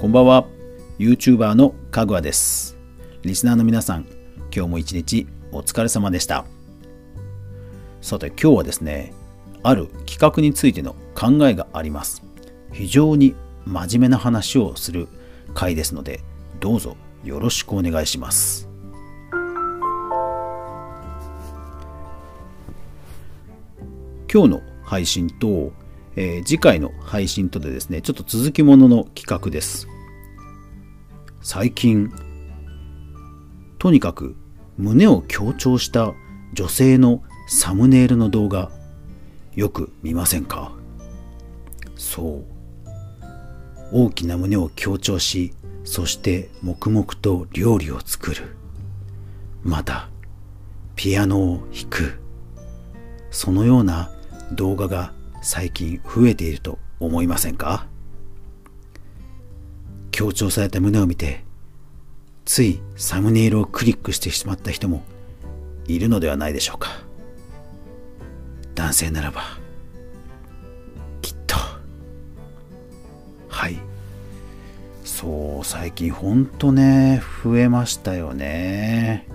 こんばんは。YouTuber のかぐわです。リスナーの皆さん今日も一日お疲れ様でした。さて今日はですねある企画についての考えがあります。非常に真面目な話をする回ですのでどうぞよろしくお願いします。今日の配信と、えー、次回の配信とでですねちょっと続きものの企画です。最近とにかく胸を強調した女性のサムネイルの動画よく見ませんか？そう。大きな胸を強調しそして黙々と料理を作る。またピアノを弾く。そのような動画が最近増えていると思いませんか？強調された胸を見てついサムネイルをクリックしてしまった人もいるのではないでしょうか。男性ならばきっと。はい。そう最近ほんとね増えましたよね。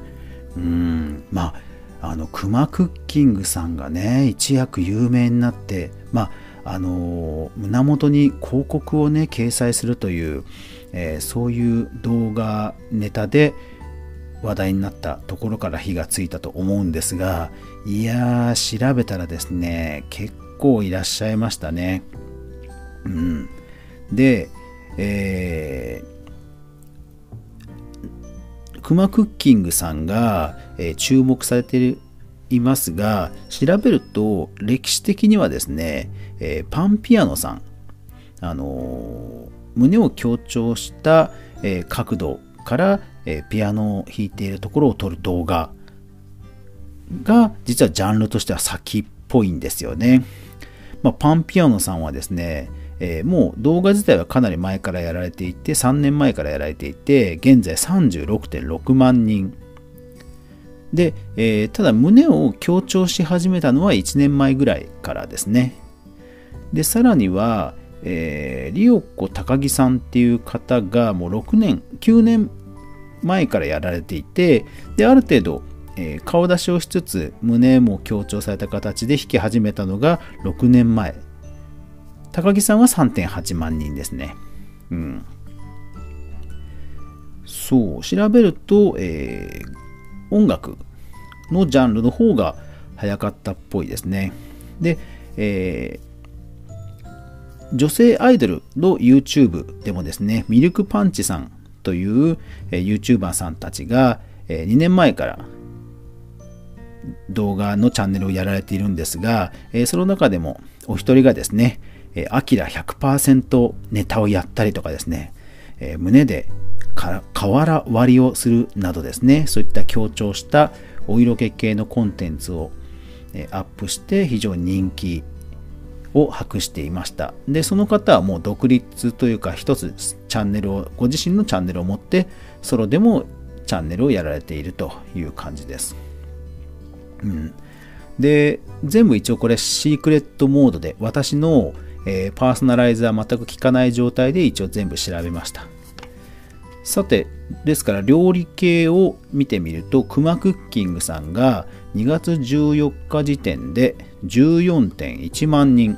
うん。まああのクマクッキングさんがね一躍有名になってまああの胸元に広告をね掲載するという、えー、そういう動画ネタで話題になったところから火がついたと思うんですがいやー調べたらですね結構いらっしゃいましたね。うん。でえー、クマクッキングさんが、えー、注目されていますが調べると歴史的にはですね、えー、パンピアノさん、あの、胸を強調した、え、角度から、えピアノを弾いているところを撮る動画が実はジャンルとしては先っぽいんですよね。まあ、パンピアノさんはですね、えもう動画自体はかなり前からやられていて3年前からやられていて現在36.6万人で、えー、ただ胸を強調し始めたのは1年前ぐらいからですね。で、さらには、えー、リオコ高木さんっていう方がもう6年、9年前からやられていて、で、ある程度、えー、顔出しをしつつ胸も強調された形で弾き始めたのが6年前。高木さんは3.8万人ですね。うん。そう、調べると、えー、音楽のジャンルの方が早かったっぽいですね。で、えー、女性アイドルの YouTube でもですね、ミルクパンチさんという、え、YouTuber さんたちが、え、2年前から動画のチャンネルをやられているんですが、え、その中でもお一人がですね、アキラ100%ネタをやったりとかですね、え、胸で瓦割りをするなどですね、そういった強調したお色気系のコンテンツをえアップして非常に人気を博していました。で、その方はもう独立というか一つチャンネルを、ご自身のチャンネルを持ってソロでもチャンネルをやられているという感じです。うん。で、全部一応これシークレットモードで私の、えー、パーソナライズは全く効かない状態で一応全部調べました。さて、ですから料理系を見てみると、クマクッキングさんが2月14日時点で14.1万人。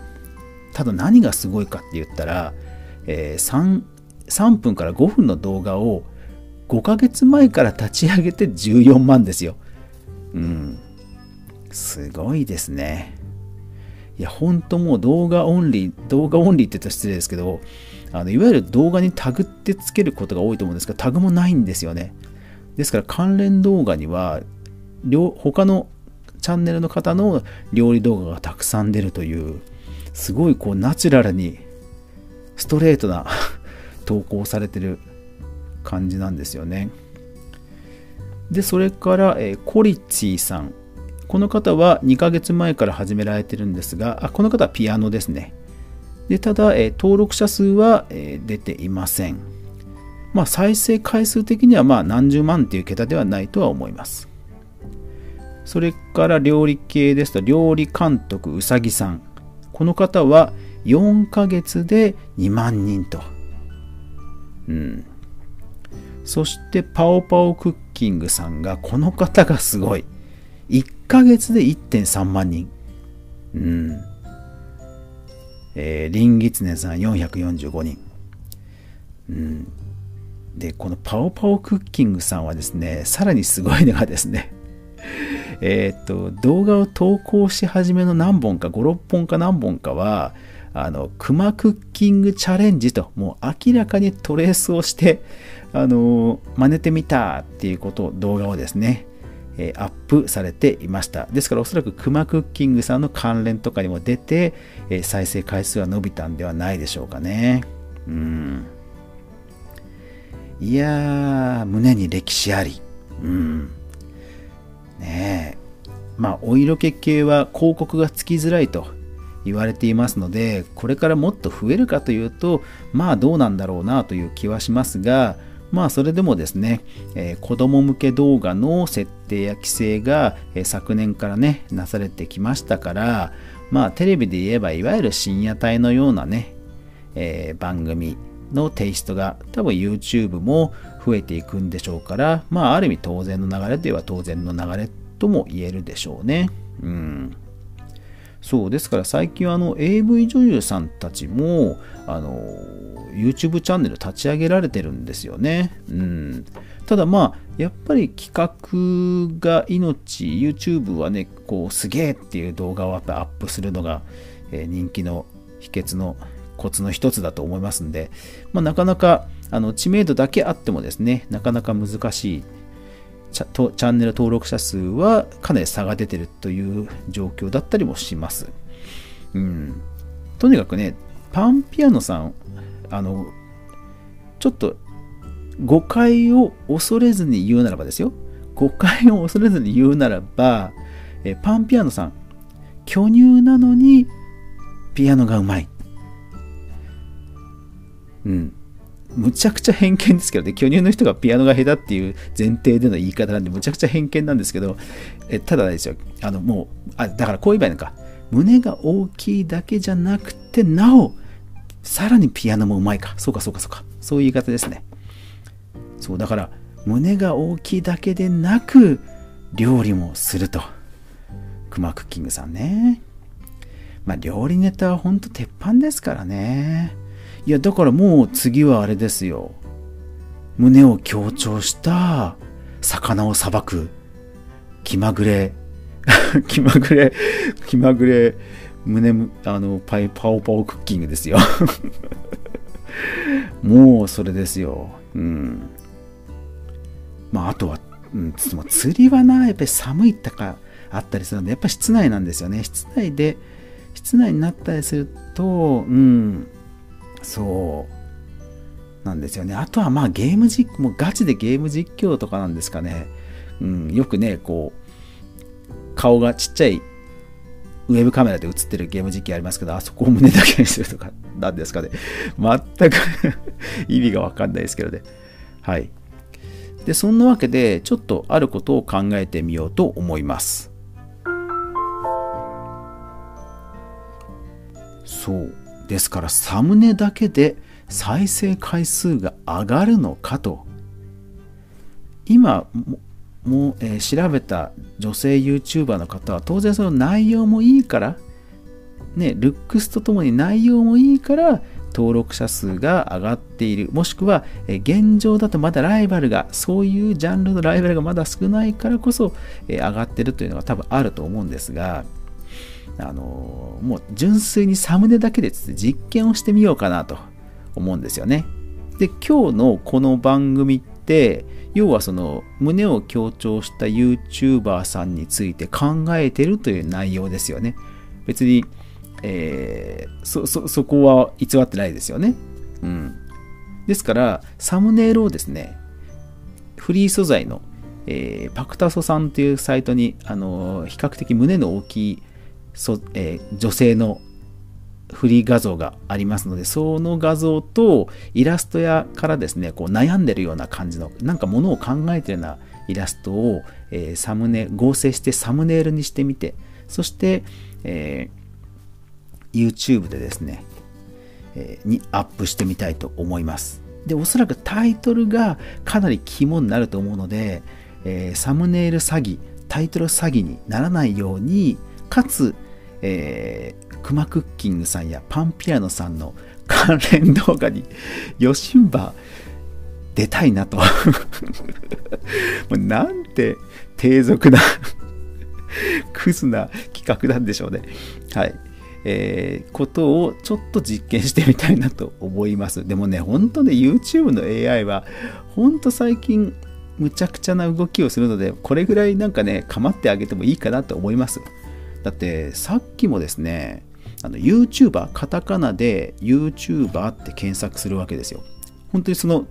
ただ何がすごいかって言ったら、えー、3, 3分から5分の動画を5ヶ月前から立ち上げて14万ですよ。うん。すごいですね。いや、ほんともう動画オンリー、動画オンリーって言ったら失礼ですけど、あのいわゆる動画にタグってつけることが多いと思うんですが、タグもないんですよね。ですから関連動画には、他のチャンネルの方の料理動画がたくさん出るという、すごいこうナチュラルにストレートな 投稿されてる感じなんですよね。で、それから、えー、コリッチーさん。この方は2ヶ月前から始められてるんですが、あこの方はピアノですね。でただ、え登録者数は、え出ていません。まあ、再生回数的にはまあ何十万っていう桁ではないとは思います。それから料理系ですと、料理監督うさぎさん。この方は4ヶ月で2万人と。うん。そしてパオパオクッキングさんがこの方がすごい。1ヶ月で1.3万人。うん。えー、リンギツネさん445人。うん。で、このパオパオクッキングさんはですね、さらにすごいのがですね、えっと、動画を投稿し始めの何本か、5、6本か何本かは、あの、クマクッキングチャレンジと、もう明らかにトレースをして、あの、真似てみたっていうことを、動画をですね、えアップされていました。ですからおそらくクマクッキングさんの関連とかにも出て、え再生回数は伸びたんではないでしょうかね。うん。いやー、胸に歴史あり。うん。ねえ。まあ、お色気系は広告がつきづらいと言われていますので、これからもっと増えるかというと、まあどうなんだろうなという気はしますが、まあそれでもですね、えー、子供向け動画の設定や規制が、えー、昨年からね、なされてきましたから、まあテレビで言えばいわゆる深夜帯のようなね、えー、番組のテイストが多分 YouTube も増えていくんでしょうから、まあある意味当然の流れといえば当然の流れとも言えるでしょうね。うん。そうですから最近はあの AV 女優さんたちもあの YouTube チャンネル立ち上げられてるんですよね。うん、ただまあやっぱり企画が命 YouTube はねこうすげえっていう動画をやっぱアップするのが、え、人気の秘訣のコツの一つだと思いますんで、まあ、なかなかあの知名度だけあってもですねなかなか難しいチャンネル登録者数はかなり差が出てるという状況だったりもします。うん、とにかくね、パンピアノさん、あの、ちょっと誤解を恐れずに言うならばですよ。誤解を恐れずに言うならば、えパンピアノさん、巨乳なのにピアノがうまい。うん。むちゃくちゃ偏見ですけどね、巨乳の人がピアノが下手っていう前提での言い方なんで、むちゃくちゃ偏見なんですけど、えただですよ、あのもう、あだからこう言えばいいのか、胸が大きいだけじゃなくて、なお、さらにピアノもうまいか。そうか、そうか、そうか。そういう言い方ですね。そう、だから、胸が大きいだけでなく、料理もすると。クマクッキングさんね。まあ、料理ネタはほんと鉄板ですからね。いや、だからもう次はあれですよ。胸を強調した魚をさばく気まぐれ、気まぐれ、気まぐれ、胸、あの、パイ、パオパオクッキングですよ。もうそれですよ。うん。まあ、あとは、うん、釣りはな、やっぱり寒いとかあったりするので、やっぱ室内なんですよね。室内で、室内になったりすると、うん、そうなんですよね。あとはまあゲーム実況、もうガチでゲーム実況とかなんですかね。うん、よくね、こう、顔がちっちゃいウェブカメラで映ってるゲーム実況ありますけど、あそこを胸だけにするとか、なんですかね。全く 意味がわかんないですけどね。はい。で、そんなわけで、ちょっとあることを考えてみようと思います。そう。ですからサムネだけで再生回数が上がるのかと。今もう、えー、調べた女性 YouTuber の方は当然その内容もいいからねルックスとともに内容もいいから登録者数が上がっている。もしくは、えー、現状だとまだライバルがそういうジャンルのライバルがまだ少ないからこそ、えー、上がってるというのが多分あると思うんですがあのもう純粋にサムネだけで実験をしてみようかなと思うんですよね。で、今日のこの番組って、要はその胸を強調した YouTuber さんについて考えてるという内容ですよね。別に、えー、そ、そ、そこは偽ってないですよね。うん。ですから、サムネイルをですね、フリー素材の、えー、パクタソさんというサイトに、あの比較的胸の大きいそ、えー、女性のフリー画像がありますので、その画像とイラストやからですね、こう悩んでるような感じの、なんかものを考えてるようなイラストを、えー、サムネ、合成してサムネイルにしてみて、そして、えー、YouTube でですね、えー、にアップしてみたいと思います。で、おそらくタイトルがかなり肝になると思うので、え、サムネイル詐欺、タイトル詐欺にならないように、かつ、えー、クマクッキングさんやパンピアノさんの関連動画に、ヨシンバ出たいなと。もうなんて低俗なクズな企画なんでしょうね。はい。えー、ことをちょっと実験してみたいなと思います。でもね、ほんとね、YouTube の AI は、ほんと最近、むちゃくちゃな動きをするので、これぐらいなんかね、構ってあげてもいいかなと思います。だって、さっきもですね、あの YouTuber、カタカナで YouTuber って検索するわけですよ。本当にその、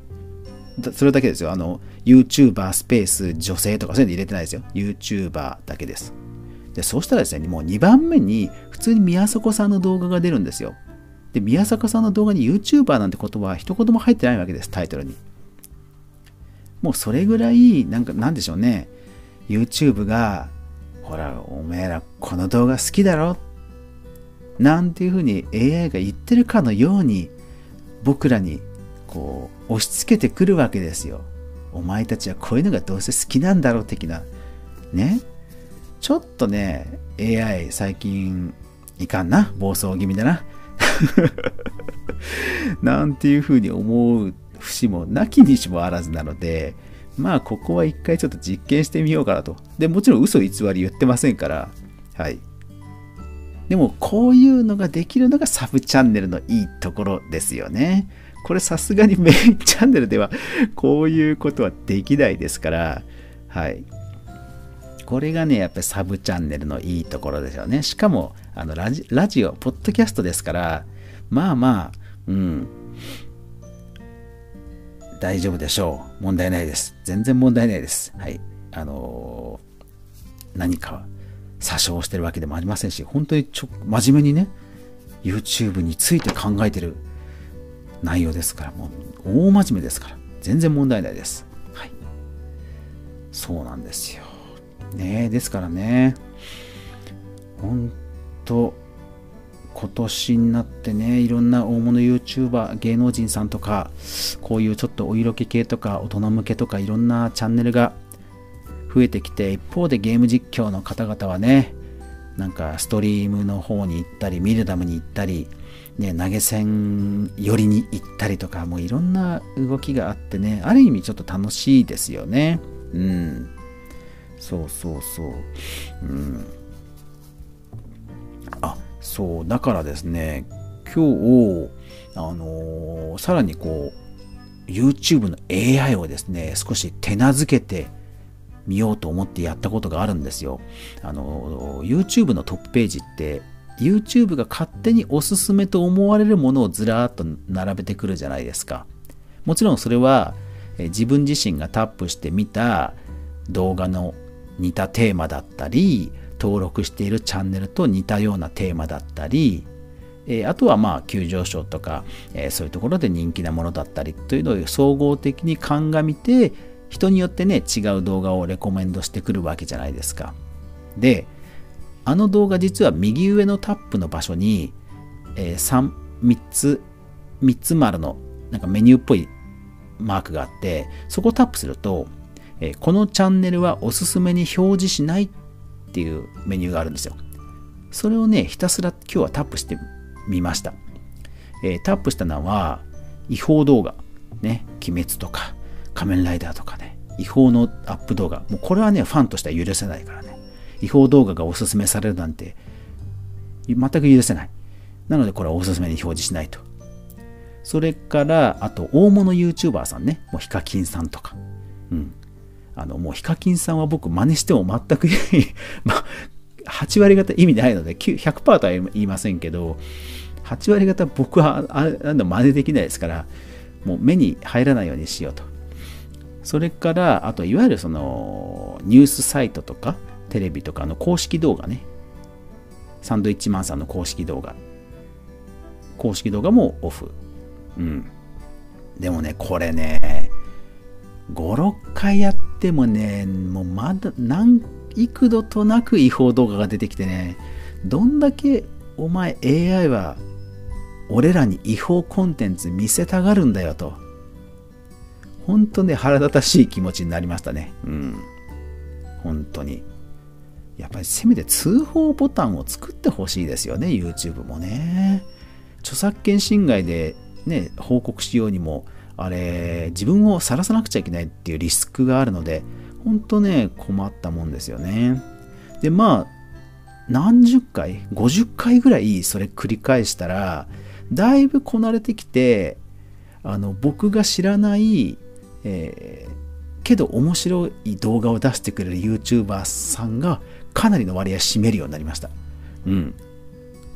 それだけですよ。あの、YouTuber スペース女性とかそういうの入れてないですよ。YouTuber だけです。で、そうしたらですね、もう2番目に普通に宮迫さんの動画が出るんですよ。で、宮迫さんの動画に YouTuber なんて言葉は一言も入ってないわけです、タイトルに。もうそれぐらい、なんか、なんでしょうね。YouTube が、ほら、おめえらこの動画好きだろなんていうふうに AI が言ってるかのように、僕らに、こう、押し付けてくるわけですよ。お前たちはこういうのがどうせ好きなんだろう的な。ね？ちょっとね、AI 最近いかんな。暴走気味だな。なんていうふうに思う節もなきにしもあらずなので、まあ、ここは一回ちょっと実験してみようかなと。で、もちろん嘘偽り言ってませんから、はい。でも、こういうのができるのがサブチャンネルのいいところですよね。これさすがにメインチャンネルでは こういうことはできないですから、はい。これがね、やっぱりサブチャンネルのいいところですよね。しかも、あのラジラジオ、ポッドキャストですから、まあまあ、うん、大丈夫でしょう。問題ないです。全然問題ないです。はい。あのー、何か詐称してるわけでもありませんし、本当にちょ真面目にね、YouTube について考えてる内容ですから、もう大真面目ですから、全然問題ないです。はい。そうなんですよ。ねえですからね、本当今年になってね、いろんな大物 YouTuber、芸能人さんとか、こういうちょっとお色気系とか大人向けとかいろんなチャンネルが増えてきて、一方でゲーム実況の方々はね、なんかストリームの方に行ったり、ミルダムに行ったり、ね、投げ銭寄りに行ったりとか、もういろんな動きがあってね、ある意味ちょっと楽しいですよね。うん。そうそうそう。うん。そう、だからですね、今日、あのー、さらにこう、YouTube の AI をですね、少し手なずけてみようと思ってやったことがあるんですよ。あのー、YouTube のトップページって、YouTube が勝手におすすめと思われるものをずらーっと並べてくるじゃないですか。もちろんそれは、え自分自身がタップしてみた動画の似たテーマだったり、登録しているチャンネルと似たようなテーマだったり、えー、あとはまあ急上昇とか、えー、そういうところで人気なものだったりというのを総合的に鑑みて人によってね違う動画をレコメンドしてくるわけじゃないですか。であの動画実は右上のタップの場所に、えー、3, 3つ3つ丸のなんかメニューっぽいマークがあってそこをタップするとえこのチャンネルはおすすめに表示しないっていうメニューがあるんですよ。それをね、ひたすら今日はタップしてみました。えー、タップしたのは、違法動画。ね、鬼滅とか、仮面ライダーとかね、違法のアップ動画。もうこれはね、ファンとしては許せないからね。違法動画がおすすめされるなんて、全く許せない。なのでこれはおすすめに表示しないと。それから、あと、大物 YouTuber さんね、もうヒカキンさんとか、うん、あの、もうヒカキンさんは僕真似しても全く まあ、8割方意味ないので、100%とは言いませんけど、8割方僕はああの真似できないですから、もう目に入らないようにしようと。それから、あと、いわゆるその、ニュースサイトとか、テレビとかの公式動画ね。サンドイッチマンさんの公式動画。公式動画もオフ。うん。でもね、これね、5、6回やってもね、もうまだ何幾度となく違法動画が出てきてね、どんだけお前 AI は俺らに違法コンテンツ見せたがるんだよと。本当ね、腹立たしい気持ちになりましたね。うん。本当に。やっぱりせめて通報ボタンを作ってほしいですよね、YouTube もね。著作権侵害でね、報告しようにも、あれ、自分を晒さなくちゃいけないっていうリスクがあるので、本当ね、困ったもんですよね。で、まあ、何十回 ?50 回ぐらいそれ繰り返したら、だいぶこなれてきて、あの、僕が知らない、えー、けど面白い動画を出してくれる YouTuber さんがかなりの割合占めるようになりました。うん。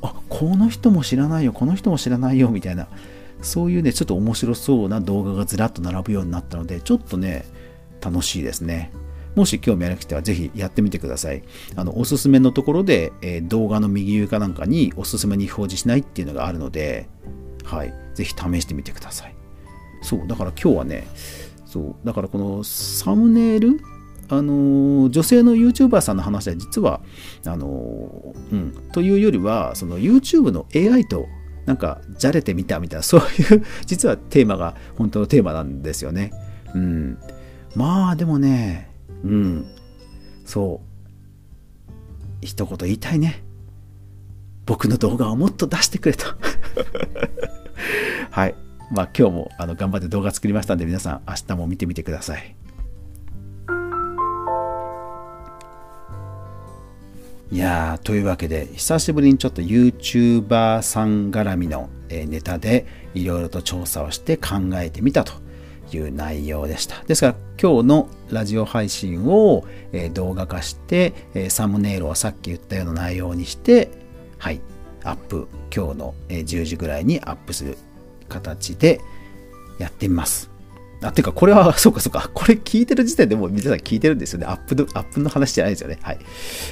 あ、この人も知らないよ、この人も知らないよ、みたいな、そういうね、ちょっと面白そうな動画がずらっと並ぶようになったので、ちょっとね、楽しいですね。もし興味ある人はぜひやってみてください。あの、おすすめのところで、えー、動画の右上かなんかにおすすめに表示しないっていうのがあるので、はい、ぜひ試してみてください。そう、だから今日はね、そう、だからこのサムネイル、あの女性の YouTuber さんの話は実はあのうん、というよりはその YouTube の AI となんかじゃれてみたみたいな そういう実はテーマが本当のテーマなんですよね。うん、まあでもねうん。そう。一言言いたいね。僕の動画をもっと出してくれと はい。まあ今日もあの頑張って動画作りましたんで皆さん明日も見てみてください。いやーというわけで久しぶりにちょっと YouTuber さん絡みのネタでいろいろと調査をして考えてみたという内容でした。ですから今日のラジオ配信を、動画化して、サムネイルをさっき言ったような内容にして、はい、アップ、今日の、10時ぐらいにアップする形でやってみます。あ、てか、これは、そうかそうか、これ聞いてる時点でもう皆さん聞いてるんですよね。アップの、アップの話じゃないですよね。はい。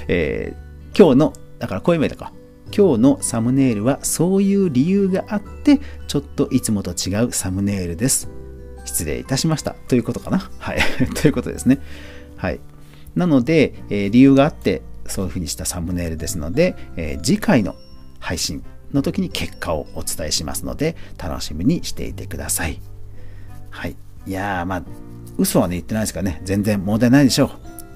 えー、今日の、だからこういう意味だか。今日のサムネイルはそういう理由があって、ちょっといつもと違うサムネイルです。失礼いたしました。ということかな。はい。ということですね。はい。なので、えー、理由があって、そういうふうにしたサムネイルですので、えー、次回の配信の時に結果をお伝えしますので、楽しみにしていてください。はい。いやー、まあ、嘘はね、言ってないですからね、全然問題ないでしょう。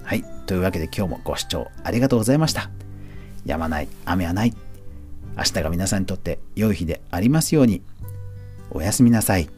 はい。というわけで今日もご視聴ありがとうございました。やまない、雨はない。明日が皆さんにとって良い日でありますように。おやすみなさい。